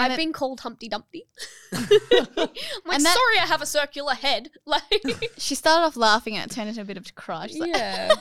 I've it- been called Humpty Dumpty. I'm like, that- sorry, I have a circular head. Like, She started off laughing and it turned into a bit of a cry. She's like, yeah.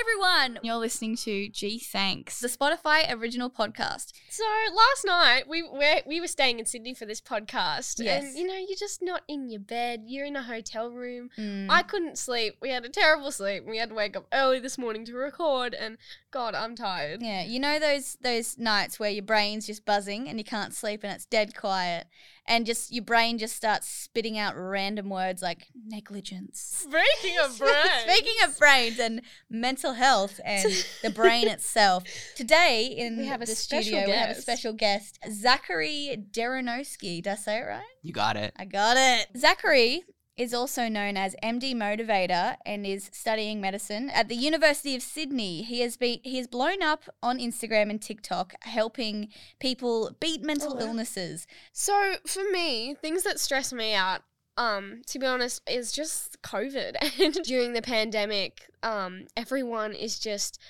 Everyone! You're listening to Gee Thanks, the Spotify original podcast. So last night we we we were staying in Sydney for this podcast, Yes. and you know you're just not in your bed. You're in a hotel room. Mm. I couldn't sleep. We had a terrible sleep. We had to wake up early this morning to record, and God, I'm tired. Yeah, you know those those nights where your brain's just buzzing and you can't sleep and it's dead quiet, and just your brain just starts spitting out random words like negligence. Speaking of brains, Speaking of brains and mental health and the brain itself, today in We have a the special studio we have a special guest, Zachery Dereniowski. Did I say it right? You got it. I got it. Zachery is also known as MD Motivator and is studying medicine at the University of Sydney. He has been he has blown up on Instagram and TikTok helping people beat mental Oh, wow. illnesses. So for me, things that stress me out, um, to be honest, is just COVID. And during the pandemic, um, everyone is just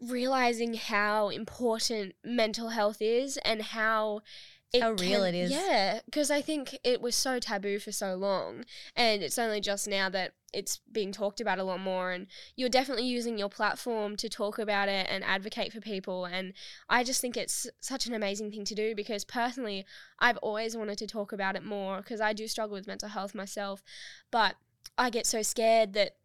realizing how important mental health is and how How real it is. Yeah, because I think it was so taboo for so long, and it's only just now that it's being talked about a lot more. And you're definitely using your platform to talk about it and advocate for people. And I just think it's such an amazing thing to do because personally, I've always wanted to talk about it more because I do struggle with mental health myself, but I get so scared that.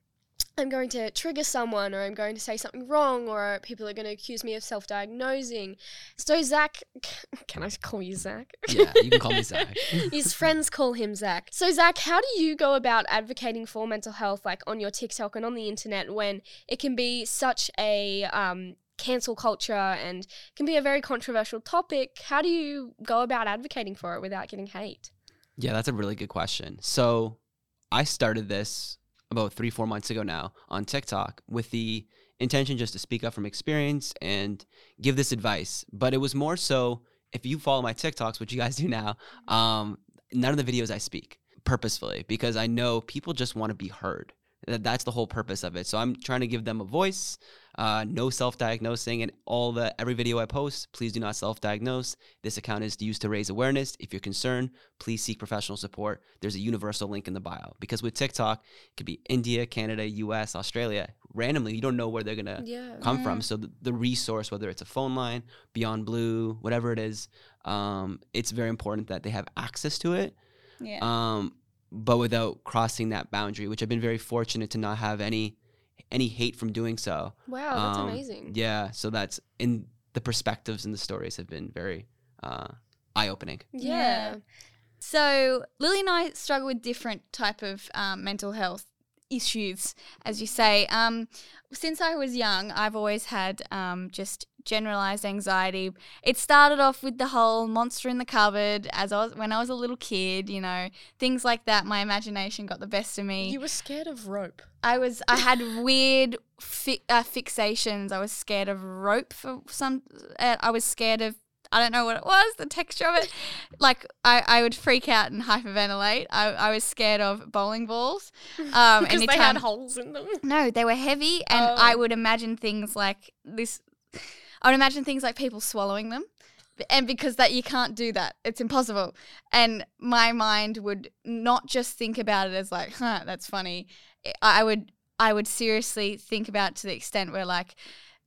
I'm going to trigger someone, or I'm going to say something wrong, or people are going to accuse me of self diagnosing. So, Zach, can I call you Zach? Yeah, you can call me Zach. His friends call him Zach. So, Zach, how do you go about advocating for mental health, like on your TikTok and on the internet, when it can be such a um, cancel culture and can be a very controversial topic? How do you go about advocating for it without getting hate? Yeah, that's a really good question. So I started this about three, four months ago now on TikTok with the intention just to speak up from experience and give this advice. But it was more so if you follow my TikToks, which you guys do now, um, none of the videos I speak purposefully because I know people just want to be heard. That's the whole purpose of it. So I'm trying to give them a voice, uh, no self-diagnosing, and all the every video I post, please do not self-diagnose. This account is used to raise awareness. If you're concerned, please seek professional support. There's a universal link in the bio because with TikTok, it could be India, Canada, U.S., Australia. Randomly, you don't know where they're gonna Yeah. come from. So the, the resource, whether it's a phone line, Beyond Blue, whatever it is, um, it's very important that they have access to it Yeah. um, but without crossing that boundary, which I've been very fortunate to not have any any hate from doing so. Wow, that's Um, amazing. Yeah, so that's in the perspectives and the stories have been very uh, eye opening. Yeah. So Lily and I struggle with different type of um, mental health issues, as you say. Um, since I was young, I've always had um, just generalized anxiety. It started off with the whole monster in the cupboard as I was when I was a little kid. You know, things like that. My imagination got the best of me. You were scared of rope. I was I had weird fi- uh, fixations. I was scared of rope for some. Uh, I was scared of I don't know what it was, the texture of it. Like I, I would freak out and hyperventilate. I, I was scared of bowling balls. Um, because they had holes in them. no, they were heavy, and I Oh. would imagine things like this. I would imagine things like people swallowing them, and because that you can't do that, it's impossible. And my mind would not just think about it as like, "Huh, that's funny." I would, I would seriously think about to the extent where like,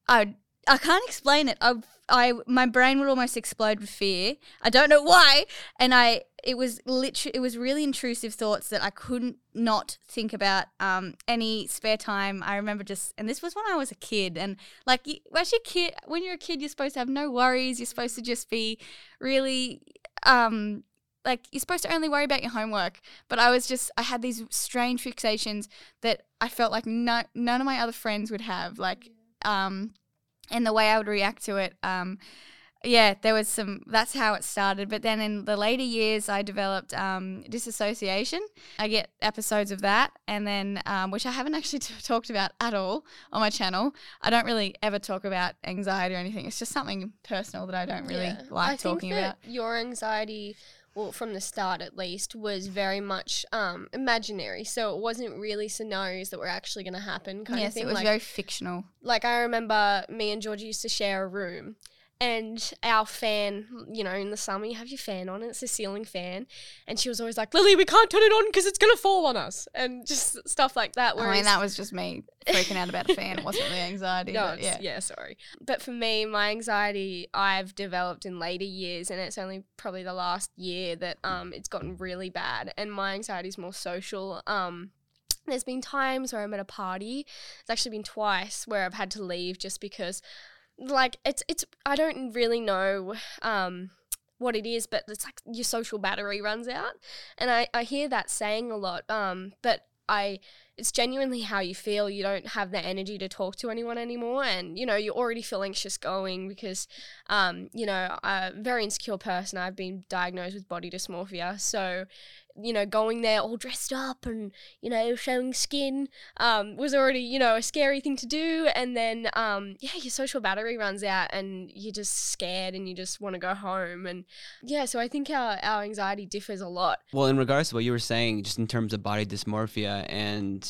I would, I can't explain it. I, I, my brain would almost explode with fear. I don't know why, and I, it was literally, it was really intrusive thoughts that I couldn't not think about um, any spare time. I remember just, and this was when I was a kid, and like, as kid, when you're a kid, you're supposed to have no worries. You're supposed to just be really, um, like, you're supposed to only worry about your homework. But I was just, I had these strange fixations that I felt like no, none of my other friends would have, like, um, and the way I would react to it. Um, yeah, there was some. That's how it started. But then in the later years, I developed um, disassociation. I get episodes of that, and then um, which I haven't actually t- talked about at all on my channel. I don't really ever talk about anxiety or anything. It's just something personal that I don't really Yeah. like I talking think about. Your anxiety well, from the start at least, was very much um, imaginary. So it wasn't really scenarios that were actually going to happen, kind yes, of thing. Yes, it was like, very fictional. like I remember me and Georgie used to share a room. And our fan, you know, in the summer, you have your fan on, and it's a ceiling fan. And she was always like, Lily, we can't turn it on because it's going to fall on us. And just stuff like that. I mean, that was just me freaking out about a fan. It wasn't the anxiety. no, yeah. yeah. sorry. But for me, my anxiety I've developed in later years, and it's only probably the last year that um it's gotten really bad. And my anxiety is more social. Um, there's been times where I'm at a party. It's actually been twice where I've had to leave just because, like, it's it's I don't really know um what it is, but it's like your social battery runs out, and I I hear that saying a lot. Um, but I it's genuinely how you feel. You don't have the energy to talk to anyone anymore, and you know you already feel anxious going because, um, you know, I'm a very insecure person. I've been diagnosed with body dysmorphia, so you know, going there all dressed up and you know showing skin um, was already you know a scary thing to do, and then um, yeah, your social battery runs out, and you're just scared, and you just want to go home, and yeah, so I think our our anxiety differs a lot. Well, in regards to what you were saying, just in terms of body dysmorphia and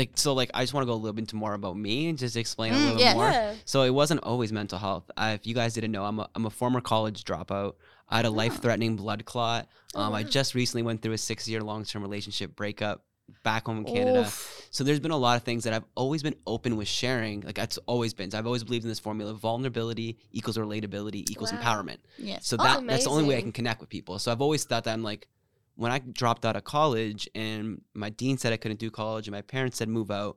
like, so like, I just want to go a little bit into more about me and just explain a Mm, little bit yeah. more. Yeah. So it wasn't always mental health. I, if you guys didn't know, I'm a, I'm a former college dropout. I had a life-threatening blood clot. Oh, Um, I just recently went through a six-year long-term relationship breakup back home in Canada. Oof. So there's been a lot of things that I've always been open with sharing. Like that's always been. So I've always believed in this formula: vulnerability equals relatability equals Wow. empowerment. Yes. So Oh, that that's the only way I can connect with people. So I've always thought that I'm like, when I dropped out of college and my dean said I couldn't do college and my parents said move out.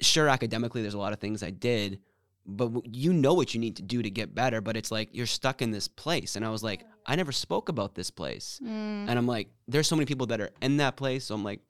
Sure, academically, there's a lot of things I did, but you know what you need to do to get better. But it's like you're stuck in this place, and I was like, I never spoke about this place, Mm. and I'm like, there's so many people that are in that place. So I'm like,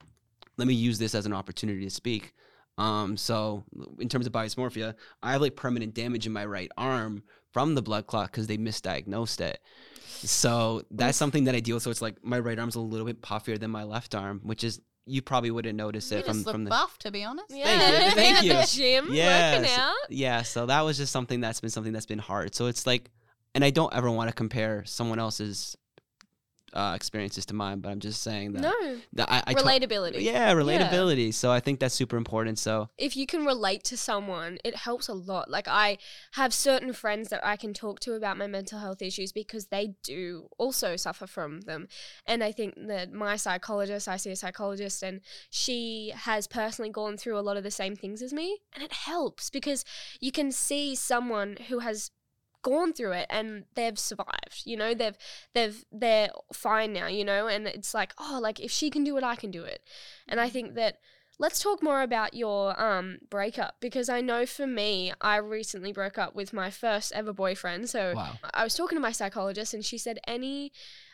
let me use this as an opportunity to speak. Um, so in terms of body dysmorphia, I have like permanent damage in my right arm from the blood clot because they misdiagnosed it. So that's something that I deal with. So it's like my right arm's a little bit puffier than my left arm, which is you probably wouldn't notice You it from from the buff, to be honest. Yeah, Thank you, thank you. The gym, Yeah, working so- out. yeah. So that was just something that's been something that's been hard. So it's like, and I don't ever want to compare someone else's uh, experiences to mine, but I'm just saying that No, that I, I relatability. yeah, relatability. So I think that's super important. So if you can relate to someone, it helps a lot. Like I have certain friends that I can talk to about my mental health issues because they do also suffer from them. And I think that my psychologist, I see a psychologist and she has personally gone through a lot of the same things as me, and it helps because you can see someone who has gone through it and they've survived you know they've they've they're fine now you know and it's like oh like if she can do it i can do it and i think that let's talk more about your um breakup because I know for me, I recently broke up with my first ever boyfriend. So wow. I was talking to my psychologist, and she said any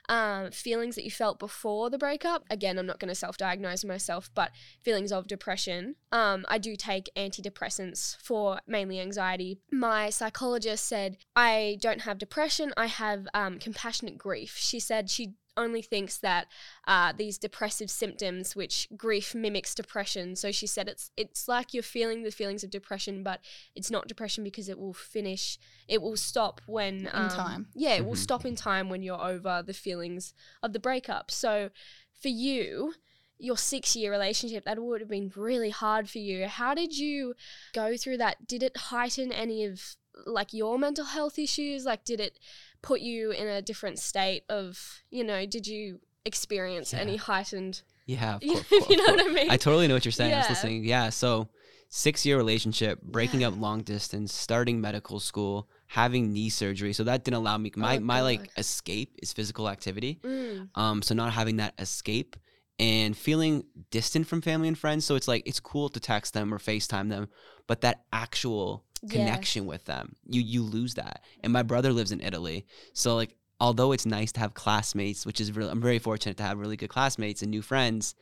um, feelings that you felt before the breakup. Again, I'm not going to self-diagnose myself, but feelings of depression. Um, I do take antidepressants for mainly anxiety. My psychologist said I don't have depression. I have um, compassionate grief. She said she only thinks that uh, these depressive symptoms, which grief mimics depression. So she said it's it's like you're feeling the feelings of depression, but it's not depression because it will finish. It will stop when In time. Yeah, it will Mhm. stop in time when you're over the feelings of the breakup. So for you. Your six year relationship, that would have been really hard for you. How did you go through that? Did it heighten any of like your mental health issues? Like, did it put you in a different state of, you know, did you experience Yeah. any heightened, Yeah, of you course. know what I mean? I totally know what you're saying. I was Yeah. listening. Yeah. So six year relationship, breaking Yeah. up long distance, starting medical school, having knee surgery. So that didn't allow me my, Oh, my like escape is physical activity. Mm, Um, so not having that escape and feeling distant from family and friends. So it's like it's cool to text them or FaceTime them, but that actual Yeah. connection with them, you you lose that. And my brother lives in Italy. So like although it's nice to have classmates, which is really I'm very fortunate to have really good classmates and new friends,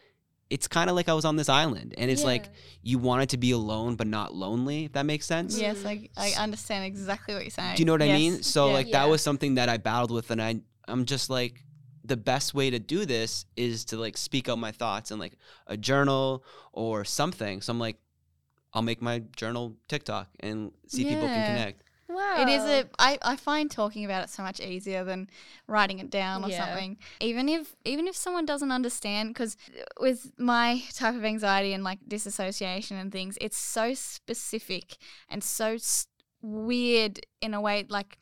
it's kind of like I was on this island. And it's like you wanted to be alone but not lonely, if that makes sense. Yes, I, I understand exactly what you're saying. Do you know what I mean? So Yeah. like Yeah. that was something that I battled with, and I I'm just like the best way to do this is to like speak out my thoughts in like a journal or something. So I'm like, I'll make my journal TikTok and see if people can connect. Wow. It is a I, I find talking about it so much easier than writing it down or Yeah. something. Even if even if someone doesn't understand because with my type of anxiety and like disassociation and things, it's so specific and so s- weird in a way like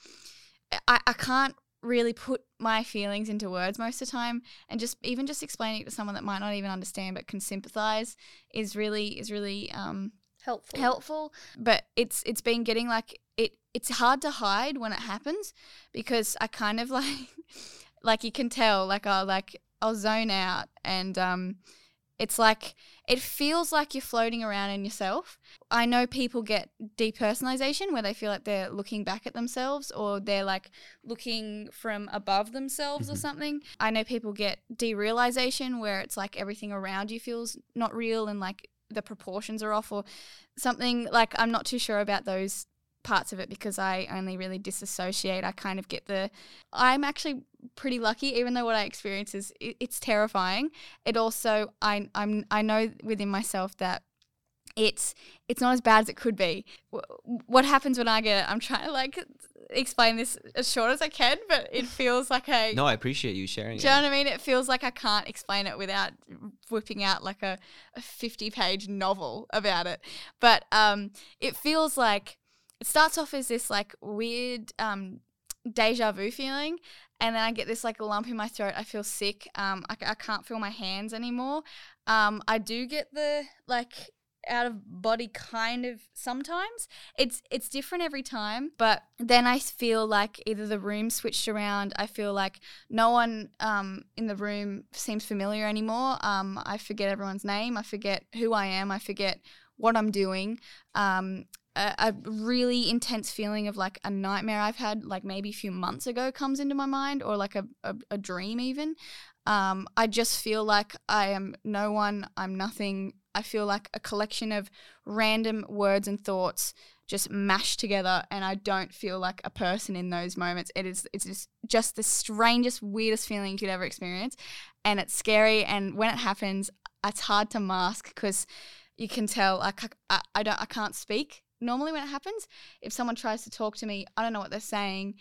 I, I can't really put my feelings into words most of the time and just even just explaining it to someone that might not even understand but can sympathize is really is really um helpful. helpful but it's it's been getting like it it's hard to hide when it happens because i kind of like like you can tell like i'll like i'll zone out and um it's like it feels like you're floating around in yourself i know people get depersonalization where they feel like they're looking back at themselves or they're like looking from above themselves or Mhm. something i know people get derealization where it's like everything around you feels not real and like the proportions are off or something like I'm not too sure about those parts of it because I only really disassociate. I kind of get the I'm actually pretty lucky even though what I experience is it, it's terrifying. It also I I'm I know within myself that it's it's not as bad as it could be. Wh- What happens when I get it? I'm trying to like explain this as short as I can, but it feels like a No, I appreciate you sharing do you know what I mean? It feels like I can't explain it without whipping out like a, a 50 page novel about it. But um, it feels like it starts off as this like weird um, deja vu feeling. And then I get this like a lump in my throat. I feel sick. Um, I, I can't feel my hands anymore. Um, I do get the like out of body kind of sometimes it's it's different every time but then i feel like either the room switched around i feel like no one um, in the room seems familiar anymore. Um, I forget everyone's name. I forget who I am. I forget what I'm doing. Um, a, a really intense feeling of like a nightmare I've had, like maybe a few months ago, comes into my mind, or like a, a, a dream even. Um, I just feel like I am no one. I'm nothing. I feel like a collection of random words and thoughts just mashed together and I don't feel like a person in those moments. It is it's just just the strangest, weirdest feeling you could ever experience. And it's scary and when it happens, it's hard to mask because you can tell like I, I don't I can't speak normally when it happens. If someone tries to talk to me, I don't know what they're saying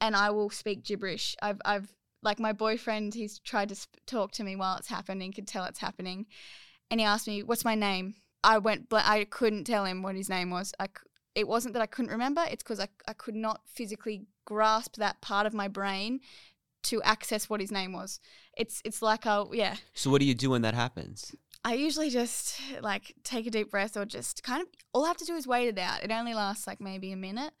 and I will speak gibberish. I've I've like my boyfriend, he's tried to sp- talk to me while it's happening, could tell it's happening. And he asked me, "What's my name?" I went bl- I couldn't tell him what his name was. I c- it wasn't that I couldn't remember, it's because I, I could not physically grasp that part of my brain to access what his name was. It's it's like a yeah. So what do you do when that happens? I usually just like take a deep breath or just kind of all I have to do is wait it out. It only lasts like maybe a minute.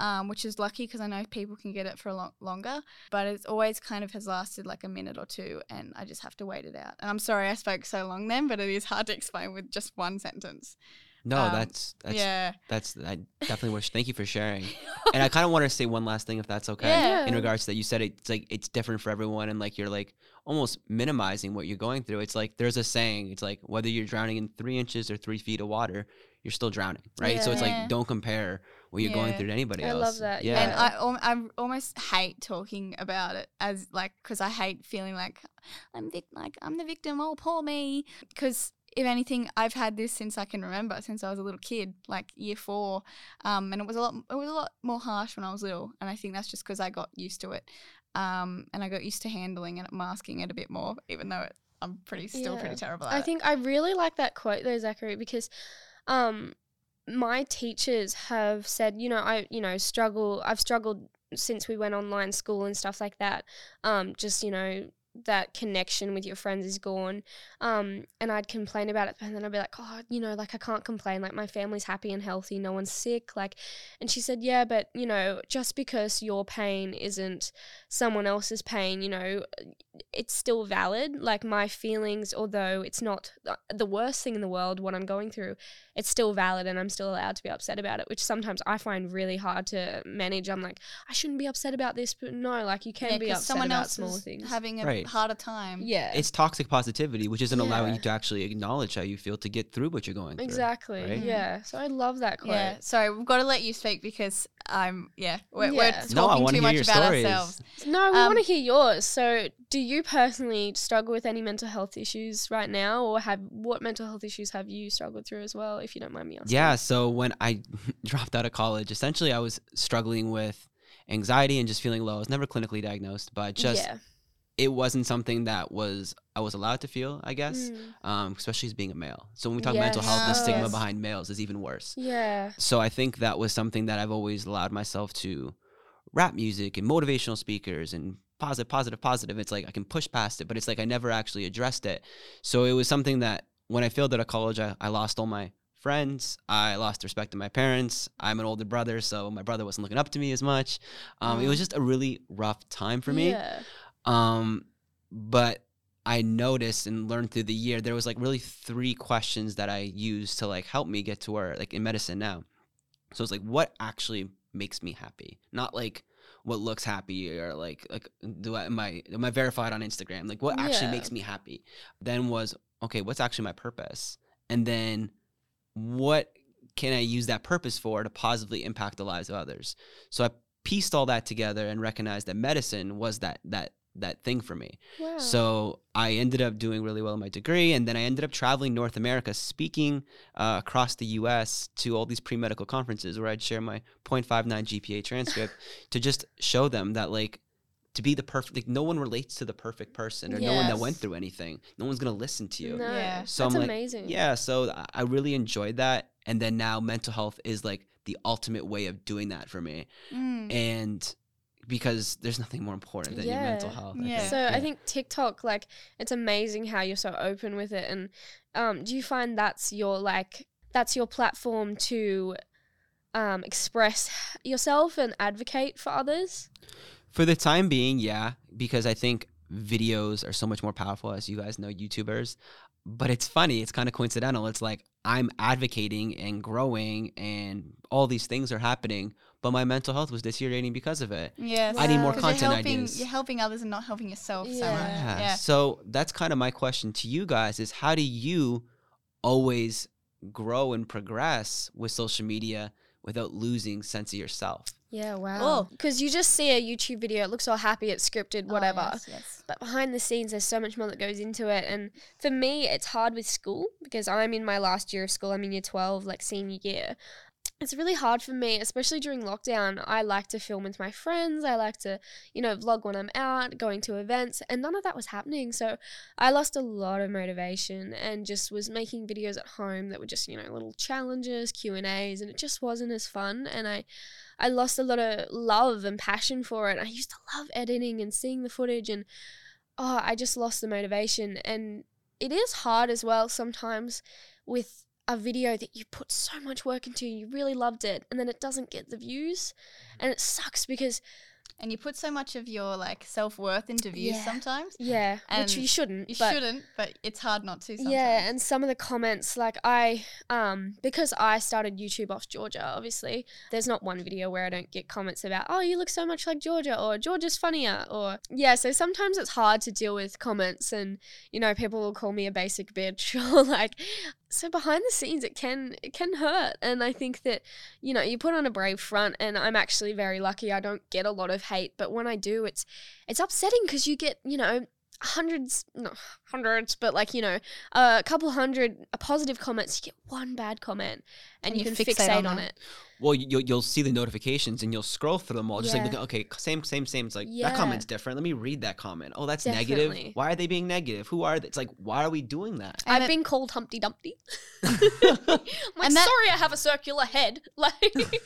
Um, which is lucky because I know people can get it for a lot longer, but it's always kind of has lasted like a minute or two, and I just have to wait it out. And I'm sorry I spoke so long then, but it is hard to explain with just one sentence. No, Um, that's that's yeah, that's I definitely wish. Thank you for sharing. and I kind of want to say one last thing, if that's okay. Yeah. In regards to that, you said it's like it's different for everyone, and like you're like almost minimizing what you're going through. It's like there's a saying. It's like whether you're drowning in three inches or three feet of water, you're still drowning, right? So it's like don't compare what you're going through to anybody I else. love that, Yeah. And I, I almost hate talking about it as like because I hate feeling like I'm vic- like I'm the victim. Oh, poor me. Because if anything, I've had this since I can remember, since I was a little kid, like year four, um, and it was a lot. It was a lot more harsh when I was little, and I think that's just because I got used to it, um, and I got used to handling and masking it a bit more, even though it, I'm pretty still Yeah. pretty terrible at I it. think I really like that quote though, Zachery, because um my teachers have said, you know, I you know, struggle I've struggled since we went online school and stuff like that. Um, just, you know, that connection with your friends is gone. Um, and I'd complain about it, and then I'd be like, oh, you know, like I can't complain. Like my family's happy and healthy, no one's sick. Like, and she said, yeah, but you know, just because your pain isn't someone else's pain, you know, it's still valid. Like my feelings, although it's not the worst thing in the world, what I'm going through, it's still valid, and I'm still allowed to be upset about it. Which sometimes I find really hard to manage. I'm like, I shouldn't be upset about this, but no, like you can Yeah, be 'cause upset someone about else small is things. having a Right. harder time. yeah, it's toxic positivity, which isn't allowing you to actually acknowledge how you feel to get through what you're going through. exactly. right? Yeah, so I love that quote. Yeah, sorry, we've got to let you speak because I'm yeah, we're, Yeah. we're talking No, too much about stories. ourselves. No, we Um, want to hear yours. So, do you personally struggle with any mental health issues right now, or have what mental health issues have you struggled through as well? If you don't mind me asking. Yeah. So when I dropped out of college, essentially I was struggling with anxiety and just feeling low. I was never clinically diagnosed, but just yeah. it wasn't something that was I was allowed to feel, I guess, Mm. um, especially as being a male. So when we talk mental health, the stigma Yes. behind males is even worse. Yeah. So I think that was something that I've always allowed myself to rap music and motivational speakers and positive, positive, positive. It's like I can push past it, but it's like I never actually addressed it. So it was something that when I failed out of college, I, I lost all my friends. I lost respect to my parents. I'm an older brother, so my brother wasn't looking up to me as much. Um, It was Mm. just a really rough time for me. Yeah. Um, but I noticed and learned through the year there was like really three questions that I used to like help me get to where like in medicine now. So it's like what actually makes me happy, not like what looks happy or like like do I am I am I verified on Instagram? Like what actually Yeah. makes me happy. Then was okay, what's actually my purpose, and then what can I use that purpose for to positively impact the lives of others? So I pieced all that together and recognized that medicine was that that that thing for me. Wow. So I ended up doing really well in my degree, and then I ended up traveling North America, speaking uh, across the U.S. to all these pre-medical conferences where I'd share my 0.59 GPA transcript to just show them that like to be the perfect, like no one relates to the perfect person or no one that went through anything. No one's gonna listen to you. no, Yeah. So that's I'm like, amazing. Yeah, so I- I really enjoyed that, and then now mental health is like the ultimate way of doing that for me, Mm. and because there's nothing more important than your mental health. I Yeah. think. So I think TikTok, like, it's amazing how you're so open with it. And um, do you find that's your like that's your platform to um, express yourself and advocate for others? For the time being, yeah, because I think videos are so much more powerful, as you guys know, YouTubers. But it's funny, it's kind of coincidental. It's like I'm advocating and growing, and all these things are happening, but my mental health was deteriorating because of it. Yes. I need more content you're helping, ideas. You're helping others and not helping yourself so Yeah. much. Yeah. Yeah. So that's kind of my question to you guys: is how do you always grow and progress with social media without losing sense of yourself? Yeah, Oh. wow. Because you just see a YouTube video, it looks all happy, it's scripted, Oh, whatever. yes, yes. But behind the scenes, there's so much more that goes into it. And for me, it's hard with school because I'm in my last year of school. I'm in year 12, like senior year. It's really hard for me, especially during lockdown. I like to film with my friends. I like to, you know, vlog when I'm out, going to events, and none of that was happening. So I lost a lot of motivation and just was making videos at home that were just, you know, little challenges, Q&As, and it just wasn't as fun. And I I lost a lot of love and passion for it. I used to love editing and seeing the footage and oh, I just lost the motivation. And it is hard as well sometimes with a video that you put so much work into, you really loved it, and then it doesn't get the views. And it sucks because, And you put so much of your like self worth into views Yeah. sometimes. yeah, which you shouldn't. You but shouldn't, but it's hard not to sometimes. Yeah, and some of the comments, like I, um, because I started YouTube off Georgia, obviously, there's not one video where I don't get comments about, oh, you look so much like Georgia, or Georgia's funnier, or yeah. So sometimes it's hard to deal with comments, and you know, people will call me a basic bitch, or like, so behind the scenes, it can it can hurt, and I think that you know, you put on a brave front, and I'm actually very lucky. I don't get a lot of hate, but when I do, it's it's upsetting because you get you know hundreds no hundreds but like you know a couple hundred positive comments you get one bad comment and, And you, you can fixate fixate, on on, it Well, you, you'll see the notifications and you'll scroll through them all, just Yeah. like, looking, okay, same, same, same. It's like that comment's different. Let me read that comment. Oh, that's Definitely. negative. Why are they being negative? Who are they? It's like, why are we doing that? And i've it- been called humpty dumpty I'm like And that- sorry i have a circular head like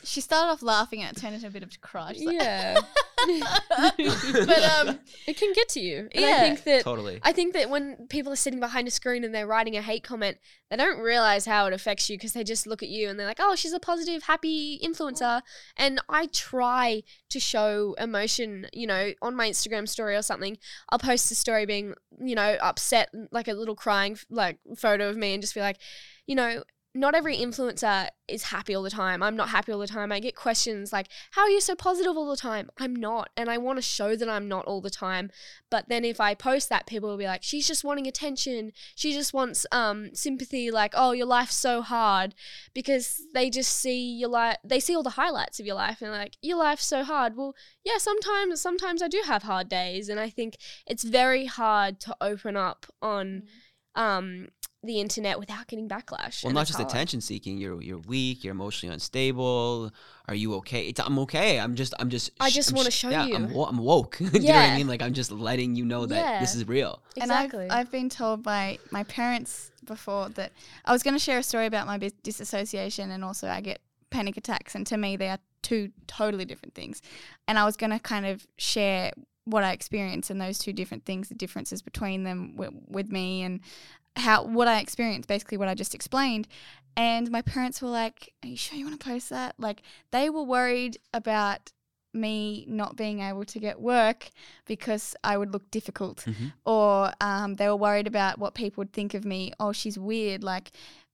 She started off laughing and it turned into a bit of a cry. She's like- yeah but um it can get to you and i Yeah. think that Totally. I think that when people are sitting behind a screen and they're writing a hate comment, they don't realize how it affects you because they just look at you and they're like, oh, she's a positive, happy influencer. And I try to show emotion, you know, on my Instagram story or something. I'll post a story being, you know, upset, like a little crying like photo of me and just be like, you know, not every influencer is happy all the time. I'm not happy all the time. I get questions like, How are you so positive all the time? I'm not. And I want to show that I'm not all the time. But then if I post that, people will be like, She's just wanting attention. She just wants um, sympathy, like, Oh, your life's so hard. Because they just see your life, they see all the highlights of your life and like, Your life's so hard. Well, yeah, sometimes, sometimes I do have hard days. And I think it's very hard to open up on. Um, the internet without getting backlash. Well, not that's just hard. attention seeking. You're you're weak. You're emotionally unstable. Are you okay? It's, I'm okay. I'm just I'm just. I sh- just I'm wanna sh- show yeah, you. I'm, wo- I'm woke. Do you know what Yeah. I mean? Like I'm just letting you know that this is real. Exactly. And I've, I've been told by my parents before that I was going to share a story about my bis- disassociation and also I get panic attacks. And to me, they are two totally different things. And I was going to kind of share what I experience and those two different things, the differences between them w- with me and how what I experienced, basically what I just explained. And my parents were like, Are you sure you want to post that? Like, they were worried about me not being able to get work because I would look difficult Mhm. or um, they were worried about what people would think of me. Oh, she's weird. Like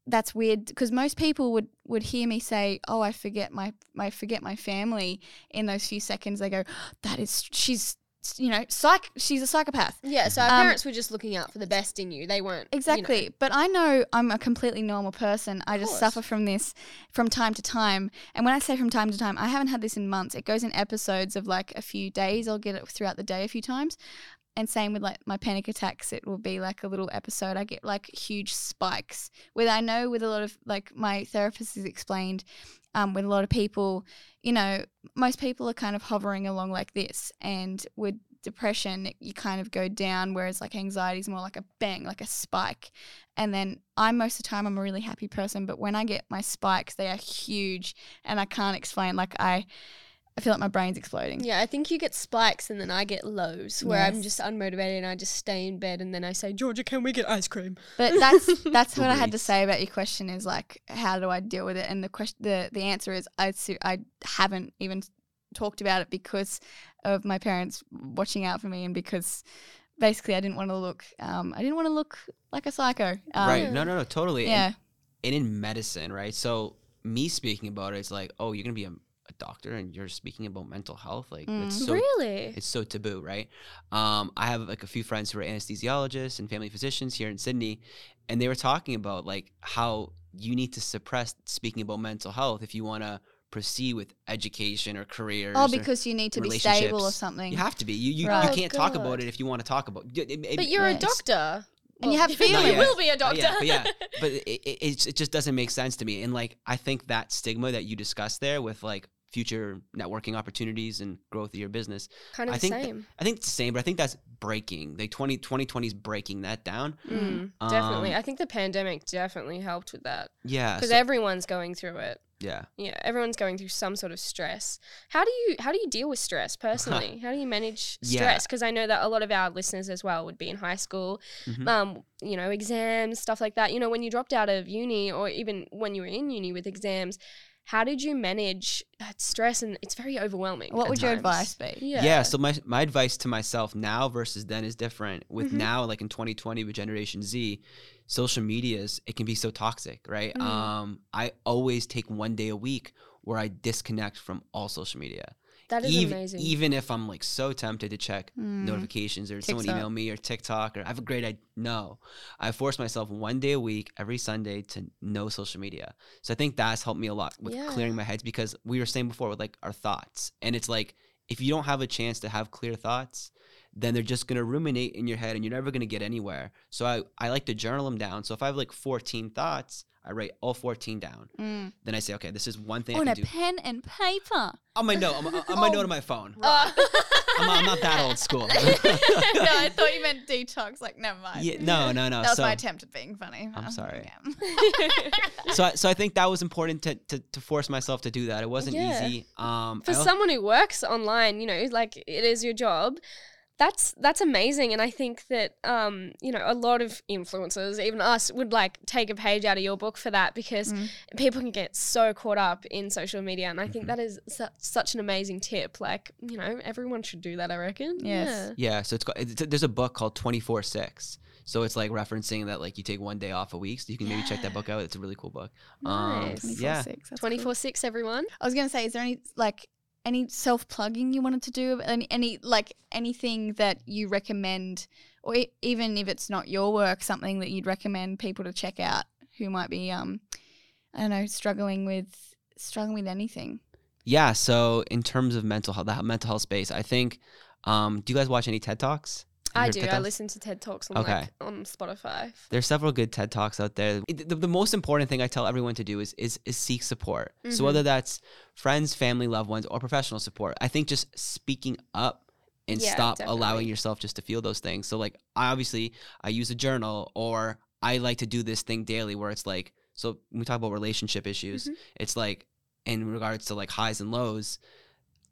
that's weird because most people would would hear me say, "Oh, I forget my I forget my family." In those few seconds, they go, "That is she's you know psych she's a psychopath." Yeah, so our Um, parents were just looking out for the best in you. They weren't you know- Exactly. But I know I'm a completely normal person. I just suffer from this from time to time. And when I say from time to time, I haven't had this in months. It goes in episodes of like a few days. I'll get it throughout the day a few times. And same with like my panic attacks, it will be like a little episode. I get like huge spikes. With I know with a lot of like my therapist has explained, um, with a lot of people, you know, most people are kind of hovering along like this. And with depression, you kind of go down, whereas like anxiety is more like a bang, like a spike. And then I most of the time I'm a really happy person, but when I get my spikes, they are huge and I can't explain. Like I, I feel like my brain's exploding. Yeah, I think you get spikes and then I get lows where I'm just unmotivated and I just stay in bed and then I say, Georgia, can we get ice cream? But that's that's what I had to say about your question is like how do I deal with it? And the question the the answer is I su- I haven't even talked about it because of my parents watching out for me and because basically I didn't want to look um I didn't want to look like a psycho. Um, right? No, no, no. Totally. Yeah. And, and in medicine, right? So me speaking about it, it's like, oh, you're gonna be a, a doctor and you're speaking about mental health. Like Mm. it's so really? it's so taboo, right? Um, I have like a few friends who are anesthesiologists and family physicians here in Sydney, and they were talking about like how you need to suppress speaking about mental health if you want to proceed with education or careers. Oh, or- because you need to be stable or something. you have to be. You you, Right. you Oh, can't talk about it if you want to talk about. it- it- but you're a doctor. And you have to feel you will be a Oh, doctor. yeah, but yeah, but it, it, it just doesn't make sense to me. And like, I think that stigma that you discussed there with like future networking opportunities and growth of your business, kind of I the think same. I think it's the same, but I think that's breaking. Like 20, 2020 is breaking that down. Mm, definitely. Um, I think the pandemic definitely helped with that Yeah. because so- everyone's going through it. yeah. Yeah, everyone's going through some sort of stress. How do you how do you deal with stress personally? how do you manage stress? Because I know that a lot of our listeners as well would be in high school, Mhm. um, you know, exams, stuff like that. You know, when you dropped out of uni or even when you were in uni with exams, how did you manage that stress? And it's very overwhelming. what at would your advice be? Yeah. Yeah. So my my advice to myself now versus then is different. With Mhm. now, like in 2020 with Generation Z, social medias it can be so toxic, right? Mhm. Um, I always take one day a week where I disconnect from all social media. That is even, amazing. even if I'm like so tempted to check Mm. notifications or someone email me or TikTok or I have a great idea. No, I force myself one day a week, every Sunday, to no social media. So I think that's helped me a lot with Yeah. clearing my heads because we were saying before with like our thoughts, and it's like if you don't have a chance to have clear thoughts, then they're just gonna ruminate in your head and you're never gonna get anywhere. So I I like to journal them down. So if I have like 14 thoughts, I write all 14 down. Mm. Then I say, okay, this is one thing On I a can do. pen and paper. On my note, on my, on my note on my phone. Uh, I'm, not- I'm not that old school. no, I thought you meant detox. Like, never mind. yeah, no, no, no. that was so, my attempt at being funny. I'm Uh, sorry. so, I, so I think that was important to, to, to force myself to do that. It wasn't Yeah. easy. Um, For someone who works online, you know, like it is your job. That's that's amazing, and I think that um, you know a lot of influencers, even us, would like take a page out of your book for that because Mm. people can get so caught up in social media, and I think Mhm. that is su- such an amazing tip. Like you know, everyone should do that. I reckon. Yes. yeah, so it's, got, it's there's a book called 24 6. So it's like referencing that like you take one day off a week, so you can maybe check that book out. It's a really cool book. Nice. Um, yeah. 24/6, that's cool. 24 6, everyone. I was gonna say, is there any like any self plugging you wanted to do? Any, any like anything that you recommend, or e- even if it's not your work, something that you'd recommend people to check out who might be um, I don't know, struggling with struggling with anything. Yeah. So in terms of mental health, the mental health space, I think. Um, do you guys watch any TED talks? I do. I listen to TED Talks on, Okay. like, on Spotify. There's several good TED talks out there. It- The, the most important thing I tell everyone to do is is, is seek support. Mhm. So whether that's friends, family, loved ones, or professional support, I think just speaking up and Yeah, stop definitely. allowing yourself just to feel those things. So like I obviously I use a journal or I like to do this thing daily where it's like so when we talk about relationship issues, Mhm. it's like in regards to like highs and lows.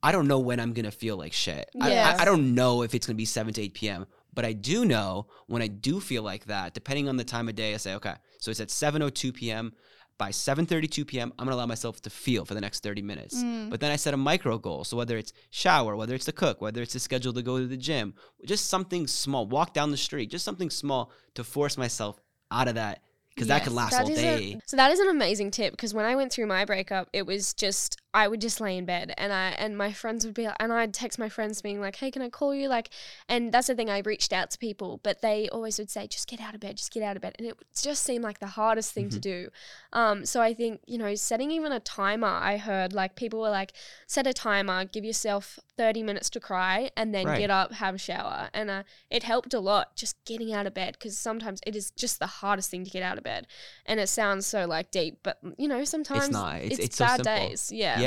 I don't know when I'm gonna feel like shit. I- I, I don't know if it's gonna be seven to eight p.m. But I do know when I do feel like that, depending on the time of day, I say, okay, so it's at 7:02 p.m. By 7:32 p.m., I'm gonna allow myself to feel for the next 30 minutes. Mm. But then I set a micro goal. So whether it's shower, whether it's to cook, whether it's to schedule to go to the gym, just something small, walk down the street, just something small to force myself out of that because that could last That all is a- day. so that is an amazing tip because when I went through my breakup, it was just I would just lay in bed and I and my friends would be and I'd text my friends being like, "Hey, can I call you?" Like, and that's the thing. I reached out to people, but they always would say, "Just get out of bed, just get out of bed," and it just seemed like the hardest thing to do. Um, so I think you know, setting even a timer. I heard like people were like, "Set a timer, give yourself thirty minutes to cry, and then Right. get up, have a shower," and uh, it helped a lot just getting out of bed because sometimes it is just the hardest thing to get out of bed and it sounds so like deep, but you know sometimes not. It's- it's, it's bad days. Yeah. Yeah.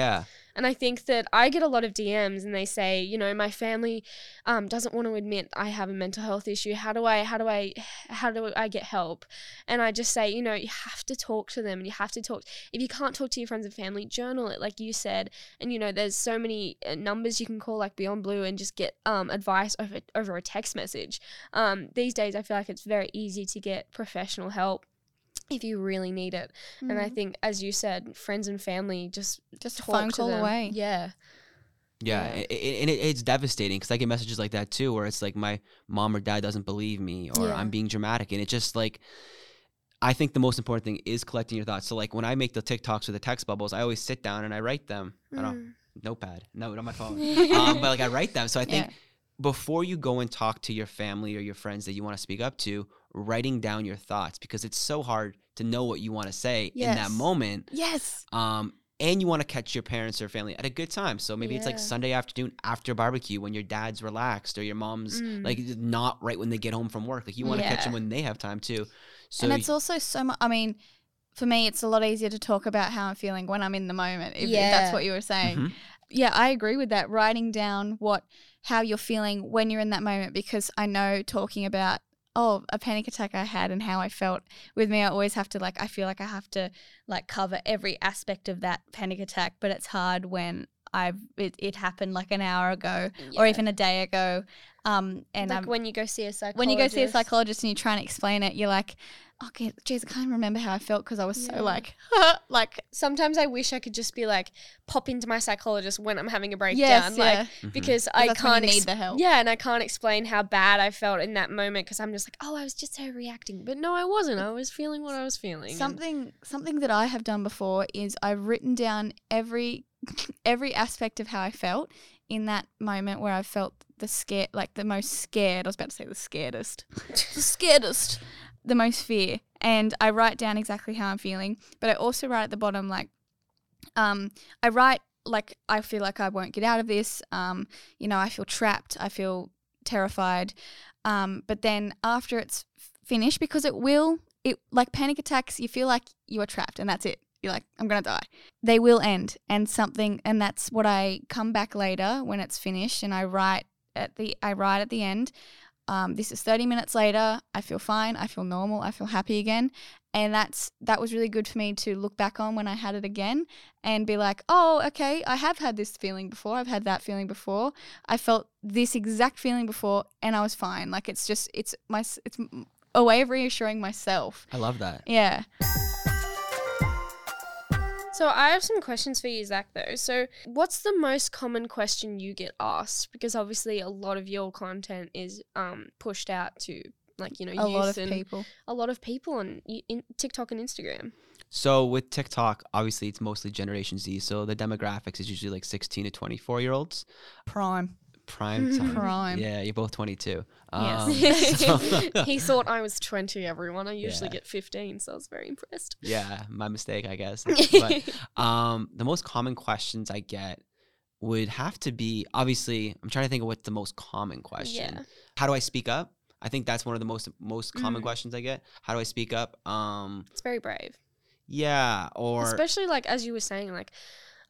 And I think that I get a lot of DMs and they say, you know, my family um, doesn't want to admit I have a mental health issue. How do I? How do I? How do I get help? And I just say, you know, you have to talk to them. And you have to talk. If you can't talk to your friends and family, journal it, like you said. And you know, there's so many uh, numbers you can call, like Beyond Blue, and just get um, advice over over a text message. Um, these days, I feel like it's very easy to get professional help if you really need it. And I Mm. think, as you said, friends and family just just a talk phone to call them. away. Yeah, Yeah, Yeah. a- a- and it, it's devastating because I get messages like that too, where it's like my mom or dad doesn't believe me, or Yeah. I'm being dramatic, and it just like. I think the most important thing is collecting your thoughts. So like when I make the TikToks or the text bubbles, I always sit down and I write them. I don't Mm. notepad, no, not my phone. um, but like I write them. So I think Yeah. before you go and talk to your family or your friends that you want to speak up to, writing down your thoughts because it's so hard to know what you want to say in that moment. Yes. Um, and you want to catch your parents or family at a good time. So maybe it's like Sunday afternoon after barbecue when your dad's relaxed or your mom's Mm. like not right when they get home from work. Like you want to catch them when they have time too. So and it's also so much. I mean, for me, it's a lot easier to talk about how I'm feeling when I'm in the moment. If, if Yeah. that's what you were saying. Mhm. Yeah, I agree with that. Writing down what how you're feeling when you're in that moment, because I know talking about oh a panic attack I had and how I felt with me, I always have to like I feel like I have to like cover every aspect of that panic attack, but it's hard when I've it, it happened like an hour ago or even a day ago. Um, and like I'm, when you go see a psychologist. when you go see a psychologist and you try and explain it, you're like, okay, geez, I can't remember how I felt because I was Yeah. so like, like, Sometimes I wish I could just be like pop into my psychologist when I'm having a breakdown, yes, like yeah. Mhm. because I that's when can't need the help. Yeah, and I can't explain how bad I felt in that moment because I'm just like, oh, I was just overreacting, but no, I wasn't. I was feeling what I was feeling. and- Something something that I have done before is I've written down every every aspect of how I felt in that moment where I felt the scare like the most scared. I was about to say the scaredest. the scaredest. The most fear. And I write down exactly how I'm feeling. But I also write at the bottom like um I write like I feel like I won't get out of this. Um, you know, I feel trapped, I feel terrified. Um, but then after it's finished, because it will it like panic attacks, you feel like you are trapped and that's it. You're like, I'm gonna die. They will end and something and that's what I come back later when it's finished and I write at the I write at the end. Um, this is 30 minutes later. I feel fine. I feel normal. I feel happy again, and that's that was really good for me to look back on when I had it again and be like, oh, okay, I have had this feeling before. I've had that feeling before. I felt this exact feeling before, and I was fine. Like it's just it's my it's a way of reassuring myself. I love that. Yeah. So I have some questions for you, Zach. Though, so what's the most common question you get asked? Because obviously, a lot of your content is um, pushed out to like you know a youth lot of and people. a lot of people on in TikTok and Instagram. So with TikTok, obviously it's mostly Generation Z. So the demographics is usually like 16 to 24 year olds. Prime. Prime time. Prime. Yeah, you're both 22. Yes. Um, so- he thought I was 20, everyone. I usually Yeah. get 15, so I was very impressed. yeah, my mistake, I guess. But um, the most common questions I get would have to be obviously. I'm trying to think of what's the most common question. Yeah. How do I speak up? I think that's one of the most most common Mm. questions I get. How do I speak up? Um, It's very brave. yeah, or Especially like as you were saying, like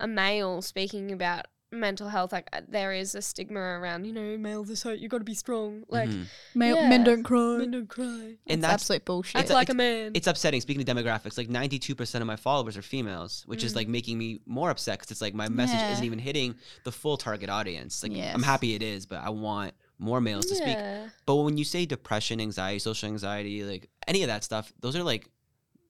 a male speaking about mental health, like uh, there is a stigma around, you know, males are so you got to be strong. Like Mhm. Male, Yeah. Men don't cry. men don't cry. and It's that's absolute bullshit. Act It's like a man. it's upsetting. Speaking of demographics, like 92% of my followers are females, which is Mm. like making me more upset because it's like my message Yeah. isn't even hitting the full target audience. Like I'm happy it is, but I want more males to speak. yeah. But when you say depression, anxiety, social anxiety, like any of that stuff, those are like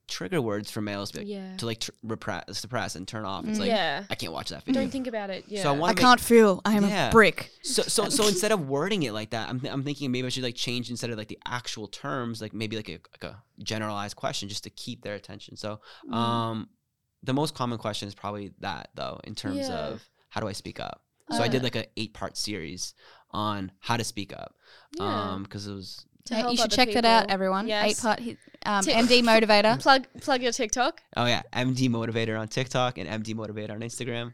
trigger words for males to, be like, Yeah. to like tr- repress, suppress, and turn off. It's like yeah. I can't watch that video. Don't think about it. Yeah. So I I want to can't feel. I am Yeah. a brick. so so so instead of wording it like that, I'm, th- I'm thinking maybe I should like change instead of like the actual terms, like maybe like a, like a generalized question just to keep their attention. So Mm-hmm. um, the most common question is probably that though, in terms Yeah. of how do I speak up. So I Uh, did like a eight part series on how to speak up. Yeah. Um, because it was To Yeah, help you should other check that out, everyone. Yes. Eight part hi- um, Ti- MD motivator. plug plug your TikTok. oh yeah, MD Motivator on TikTok and MD Motivator on Instagram.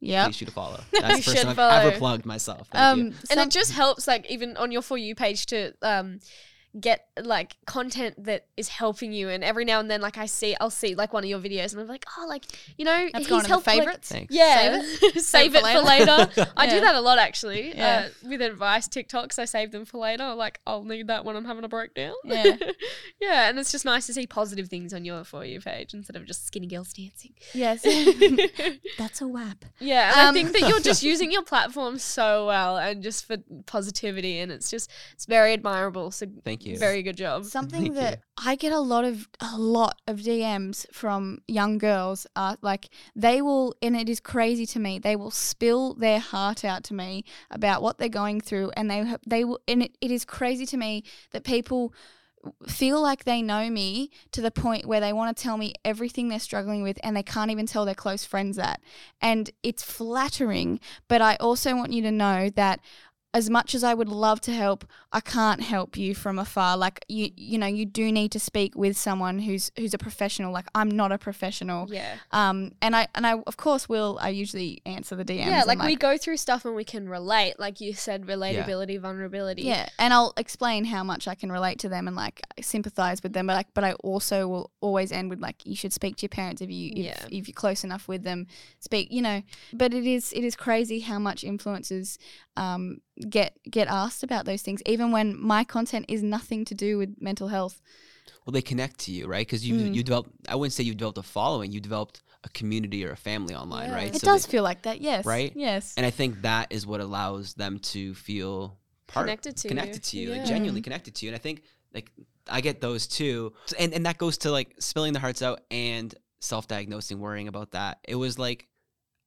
Yep. Please shoot a follow. That's the You first should time I've ever plugged myself. Thank you. Um, and it just helps like even on your for you page to um get like content that is helping you and every now and then like i see i'll see like one of your videos and i'm like oh like you know that's he's going in helped, like- favorites. Thanks. yeah save, it, for later, i do that a lot actually Yeah. uh, with advice tiktoks i save them for later like i'll need that when i'm having a breakdown Yeah. yeah and it's just nice to see positive things on your for you page instead of just skinny girls dancing Yes. That's a whap. Yeah, and I Um, think that you're just using your platform so well and just for positivity, and it's just it's very admirable. So Thank you. very good job. Something Thank you. that I get a lot of a lot of DMs from young girls are like they will and it is crazy to me. They will spill their heart out to me about what they're going through and they they will and it, it is crazy to me that people feel like they know me to the point where they want to tell me everything they're struggling with and they can't even tell their close friends that. And it's flattering, but I also want you to know that as much as I would love to help, I can't help you from afar. Like you, you know, you do need to speak with someone who's who's a professional. Like I'm not a professional. Yeah, Um, and I and I of course will. I usually answer the DMs. yeah. and, Like, we go through stuff and we can relate, like you said, relatability, vulnerability. yeah, and I'll explain how much I can relate to them and like sympathize with them. But like, but I also will always end with like, you should speak to your parents if you if, Yeah. if you're close enough with them. Speak, you know. But it is it is crazy how much influencers um get get asked about those things, even when my content is nothing to do with mental health. well, they connect to you, right? Because you Mm. you developed. I wouldn't say you developed a following. You developed a community or a family online, Yeah. right? It So does they- feel like that, yes. Right? Yes. and I think that is what allows them to feel part, Connected to connected you. to you, like Yeah. genuinely connected to you. And I think like I get those too, and and that goes to like spilling the hearts out and self-diagnosing, worrying about that. It was like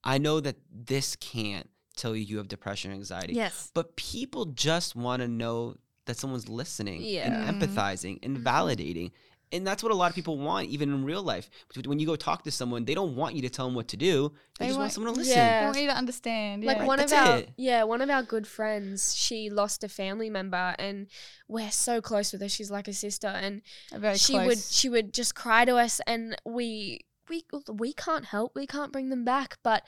I know that this can't tell you you have depression or anxiety, yes. but people just want to know that someone's listening Yeah. and Mhm. empathizing and Mhm. validating. And that's what a lot of people want, even in real life. When you go talk to someone, they don't want you to tell them what to do. They, They just want want- someone to listen. Yeah. I want you to understand. Like yeah. one That's of our it. yeah, one of our good friends, she lost a family member and we're so close with her. She's like a sister and very she close. would she would just cry to us and we we we can't help. We can't bring them back, but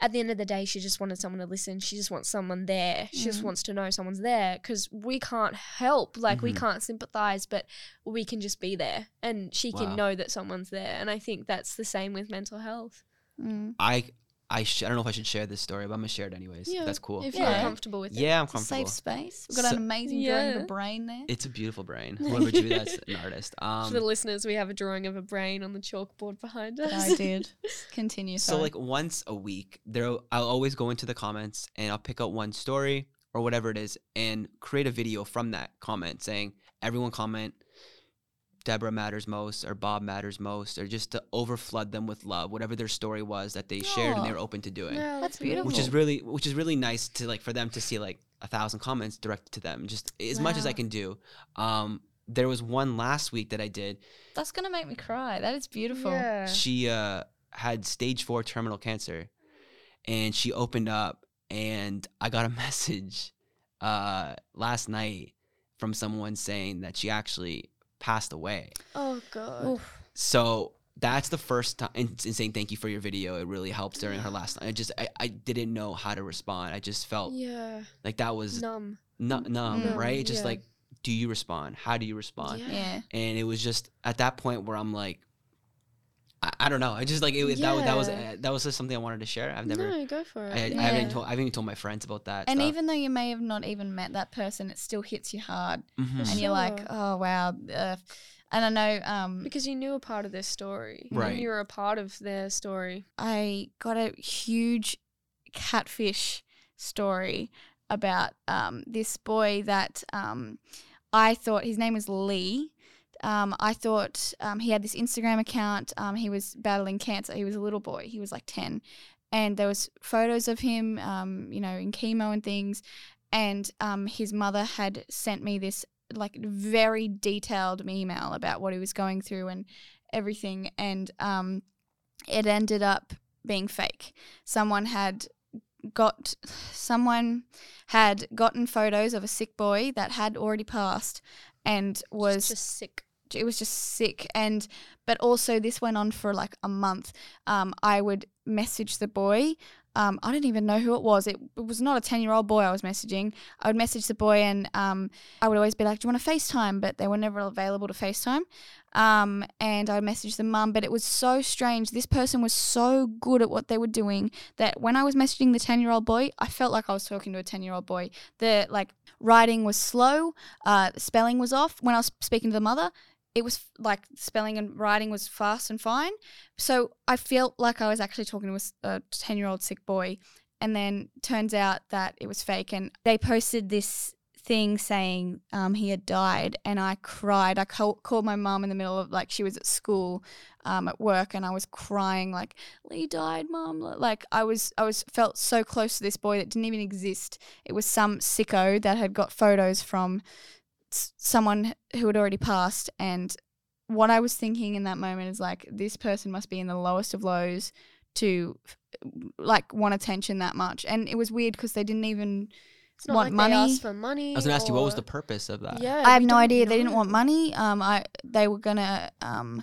at the end of the day, she just wanted someone to listen. She just wants someone there. She just Mhm. wants to know someone's there because we can't help. Like we Mhm. can't sympathize, but we can just be there, and she Wow. can know that someone's there. And I think that's the same with mental health. Mm. I I sh- I don't know if I should share this story, but I'm gonna share it anyways. Yeah, that's cool. if If Yeah. you're comfortable with it. Yeah, I'm It's a comfortable. safe space. We've got So- an amazing drawing of a brain there. It's a beautiful brain. Whoever drew that's an artist. For the Um, listeners, we have a drawing of a brain on the chalkboard behind us. that I did. Continue. so sorry. like once a week, there I'll always go into the comments and I'll pick out one story or whatever it is and create a video from that comment saying everyone comment Deborah matters most or Bob matters most or just to overflood them with love, whatever their story was that they shared and they were open to doing. No, That's beautiful. which is really which is really nice to like for them to see like a thousand comments directed to them just as much as i can do um there was one last week that I did. That's gonna make me cry. That is beautiful. Yeah. She uh, had stage four terminal cancer, and she opened up, and I got a message uh, last night from someone saying that she actually passed away. Oh god. Oof. So that's the first time, and, and saying thank you for your video. It really helped during her last night. I just, I, I didn't know how to respond. I just felt Yeah. like that was Numb. nu- numb, Mm. right? Just Yeah. like, do you respond? How do you respond? Yeah. Yeah. And it was just at that point where I'm like, I, I don't know. I just like it. was- That, was- that was uh, that was just something I wanted to share. I've never. No, go for it. I, I haven't told. I haven't even told my friends about that. And stuff. even though you may have not even met that person, it still hits you hard, Mhm. and you're like, oh wow. Uh, and I know um, because you knew a part of their story. Right. And you were a part of their story. I got a huge catfish story about um, this boy that um, I thought his name was Lee. Um, I thought um, he had this Instagram account. Um, he was battling cancer. He was a little boy. He was like ten, and there was photos of him, um, you know, in chemo and things. And um, his mother had sent me this like very detailed email about what he was going through and everything. And um, it ended up being fake. Someone had got someone had gotten photos of a sick boy that had already passed and was just sick. It was just sick. And but also this went on for like a month. Um, i would message the boy. Um, i didn't even know who it was. It, it was not a 10 year old boy i was messaging. I would message the boy and um, i would always be like do you want to facetime? But they were never available to facetime. Um, and i messaged the mum. But it was so strange. This person was so good at what they were doing that when i was messaging the 10 year old boy i felt like i was talking to a 10 year old boy. The like writing was slow. Uh, spelling was off. When i was speaking to the mother it was like spelling and writing was fast and fine. So I felt like I was actually talking to a 10 year old sick boy. And then turns out that it was fake. And they posted this thing saying um, he had died. And I cried. I call, called my mum in the middle of like, she was at school um, at work and I was crying like, Lee died, mum. Like I was, I was felt so close to this boy that didn't even exist. It was some sicko that had got photos from someone who had already passed and what i was thinking in that moment is like this person must be in the lowest of lows to like want attention that much and it was weird because they didn't even It's not want like money they asked for money. I was gonna ask you what was the purpose of that. Yeah, i have no don't idea they didn't want money um i they were gonna um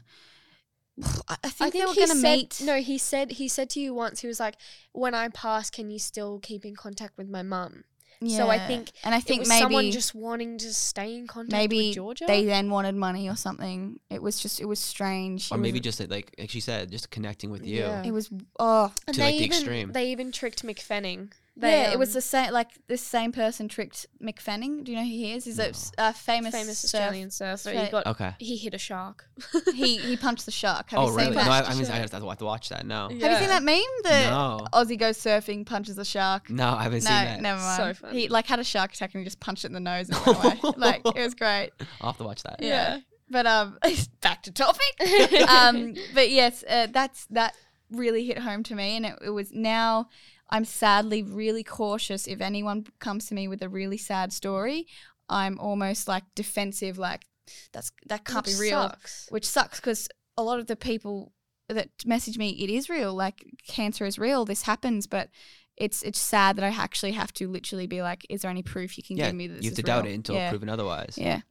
I I think, they were he gonna said, meet. No, he said he said to you once. He was like, "When I pass, can you still keep in contact with my mum?" So I think and I It think was maybe someone just wanting to stay in contact maybe with Georgia. they then wanted money or something. It was just it was strange. Or It was- maybe just like like she said, just connecting with you. Yeah. it was oh and to, they like, the even extreme. they even tricked Mick Fanning. They, yeah, it was um, the same. Like this same person tricked Mick Fanning. Do you know who he is? He's a famous, famous surf- Australian surfer. He Australia- got Okay. he hit a shark. he he punched the shark. Have Oh you seen really? No. I, I, mean, the I shark. have to watch that. No. Yeah. Have you seen that meme? The No. Aussie goes surfing, punches a shark. No, I haven't no, seen that. never mind. So funny. He like had a shark attack and he just punched it in the nose and went away. like it was great. I'll have to watch that. Yeah. But um, back to topic. um, but yes, uh, that's that really hit home to me, and it, it was now. I'm sadly really cautious if anyone comes to me with a really sad story. I'm almost like defensive, like that's that can't Which be real, sucks. which sucks because a lot of the people that message me, it is real. Like cancer is real. This happens, but it's it's sad that I actually have to literally be like, is there any proof you can Yeah, give me that this you have is to doubt it until yeah. proven otherwise. Yeah.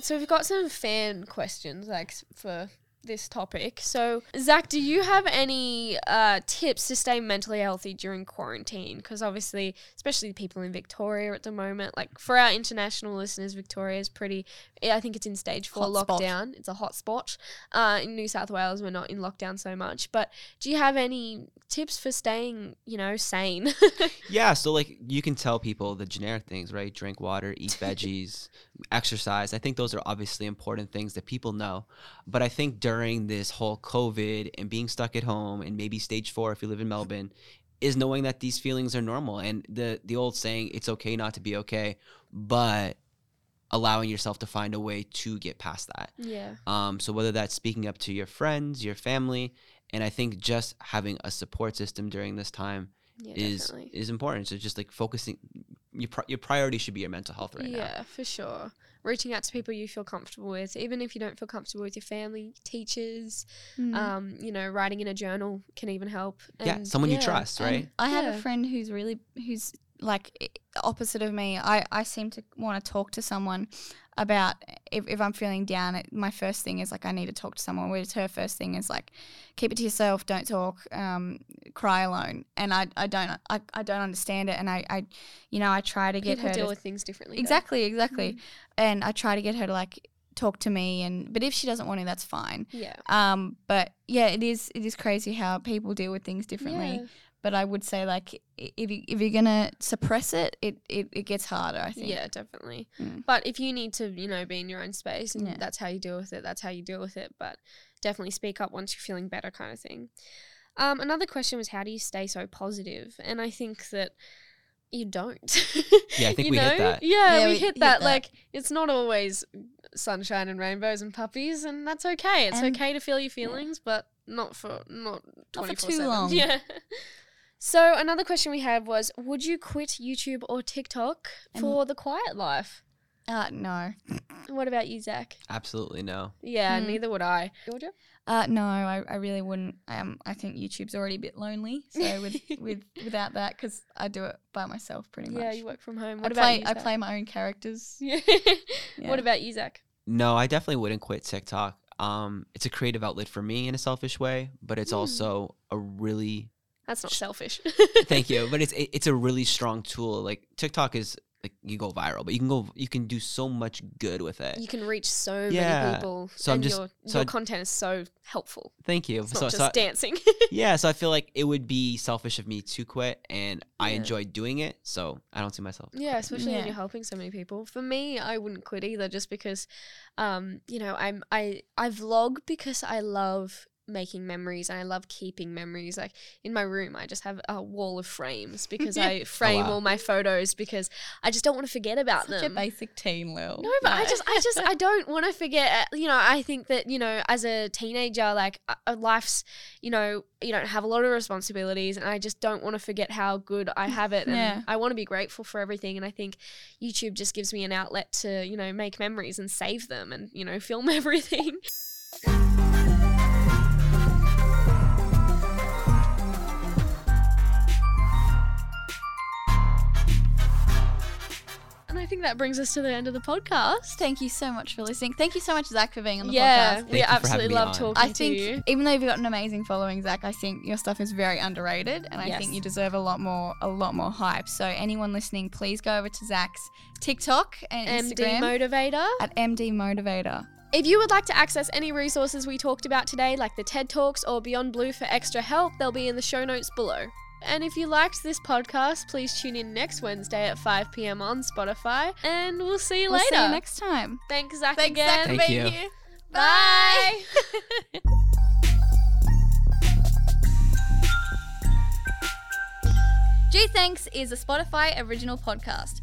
So we've got some fan questions like for this topic. So Zach, do you have any uh, tips to stay mentally healthy during quarantine? Because obviously, especially people in Victoria at the moment, like for our international listeners, Victoria is pretty. I think it's in stage four Hot spot. lockdown. It's a hot spot. Uh, in New South Wales, we're not in lockdown so much. But do you have any tips for staying, you know, sane? Yeah, so like you can tell people the generic things, right? Drink water, eat veggies, exercise. I think those are obviously important things that people know. But I think during this whole COVID and being stuck at home and maybe stage four if you live in Melbourne, is knowing that these feelings are normal and the the old saying, it's okay not to be okay, but allowing yourself to find a way to get past that. yeah. Um, so whether that's speaking up to your friends, your family, and I think just having a support system during this time Yeah, is definitely. is important. So just like focusing, your pri- your priority should be your mental health right now. yeah, for sure. Reaching out to people you feel comfortable with, even if you don't feel comfortable with your family, teachers, Mm. um, you know, writing in a journal can even help. Yeah, And someone you yeah. trust, And right? I have Yeah. a friend who's really who's like i- opposite of me. I I seem to want to talk to someone about if, if I'm feeling down. It, my first thing is like I need to talk to someone. Whereas her first thing is like keep it to yourself, don't talk, um, cry alone. And I, I don't I, I don't understand it. And I, I you know I try to get People her deal to, with things differently. though. exactly exactly. Mhm. And I try to get her to like talk to me. And but if she doesn't want to, that's fine. Yeah. Um, but yeah, it is it is crazy how people deal with things differently Yeah. But I would say like if you if you're gonna suppress it, it it, it gets harder. I think. Yeah, definitely. Mm. But if you need to, you know, be in your own space and Yeah. that's how you deal with it, that's how you deal with it. But definitely speak up once you're feeling better, kind of thing. Um, another question was how do you stay so positive? And I think that you don't. Yeah, I think You we hit that. Yeah, Yeah, we, we hit hit that. that. Like, it's not always sunshine and rainbows and puppies, and that's okay. It's And- okay to feel your feelings, but not for not Not for 24/7. too long. Yeah. So another question we had was, would you quit YouTube or TikTok And- for the quiet life? Uh no. What about you, Zach? Absolutely no. Yeah, Hmm. neither would I. Georgia? Uh no, I, I really wouldn't. Um, I think YouTube's already a bit lonely. So with with without that, because I do it by myself pretty much. Yeah, you work from home. I What about play you, I Zach? play my own characters. Yeah. Yeah. What about you, Zach? No, I definitely wouldn't quit TikTok. Um, it's a creative outlet for me in a selfish way, but it's Mm. also a really That's not selfish. thank you, but it's it, it's a really strong tool. Like TikTok is like you go viral, but you can go you can do so much good with it. You can reach so Yeah. many people. So I'm and just- your, so your I- content is so helpful. Thank you. It's so not just so I- dancing. yeah, so I feel like it would be selfish of me to quit, and I enjoy doing it, so I don't see myself. Yeah, especially when you're helping so many people. For me, I wouldn't quit either, just because, um, you know, I'm I I vlog because I love making memories and I love keeping memories. Like in my room, I just have a wall of frames because I frame wow. all my photos because I just don't want to forget about Such them. a basic teen, Lil. No, but I just, I just, I don't want to forget. uh, You know, I think that you know, as a teenager, like uh, uh, life's, you know, you don't have a lot of responsibilities, and I just don't want to forget how good I have it, and Yeah. I want to be grateful for everything. And I think YouTube just gives me an outlet to, you know, make memories and save them, and you know, film everything. Think that brings us to the end of the podcast. Thank you so much for listening. Thank you so much, Zach, for being on the Yeah, podcast. we you for having absolutely love on. talking I to think you. even though you've got an amazing following, Zach, I think your stuff is very underrated, and I Yes. think you deserve a lot more, a lot more hype. So anyone listening, please go over to Zach's TikTok and MD Instagram Motivator. at MD Motivator. If you would like to access any resources we talked about today, like the TED Talks or Beyond Blue for extra help, they'll be in the show notes below. And if you liked this podcast, please tune in next Wednesday at 5 p.m. on Spotify, and we'll see you We'll later. see you next time. Thanks, Zach, Thanks, again. Zach, for Thank being you. here. Bye. Gee Thanks is a Spotify original podcast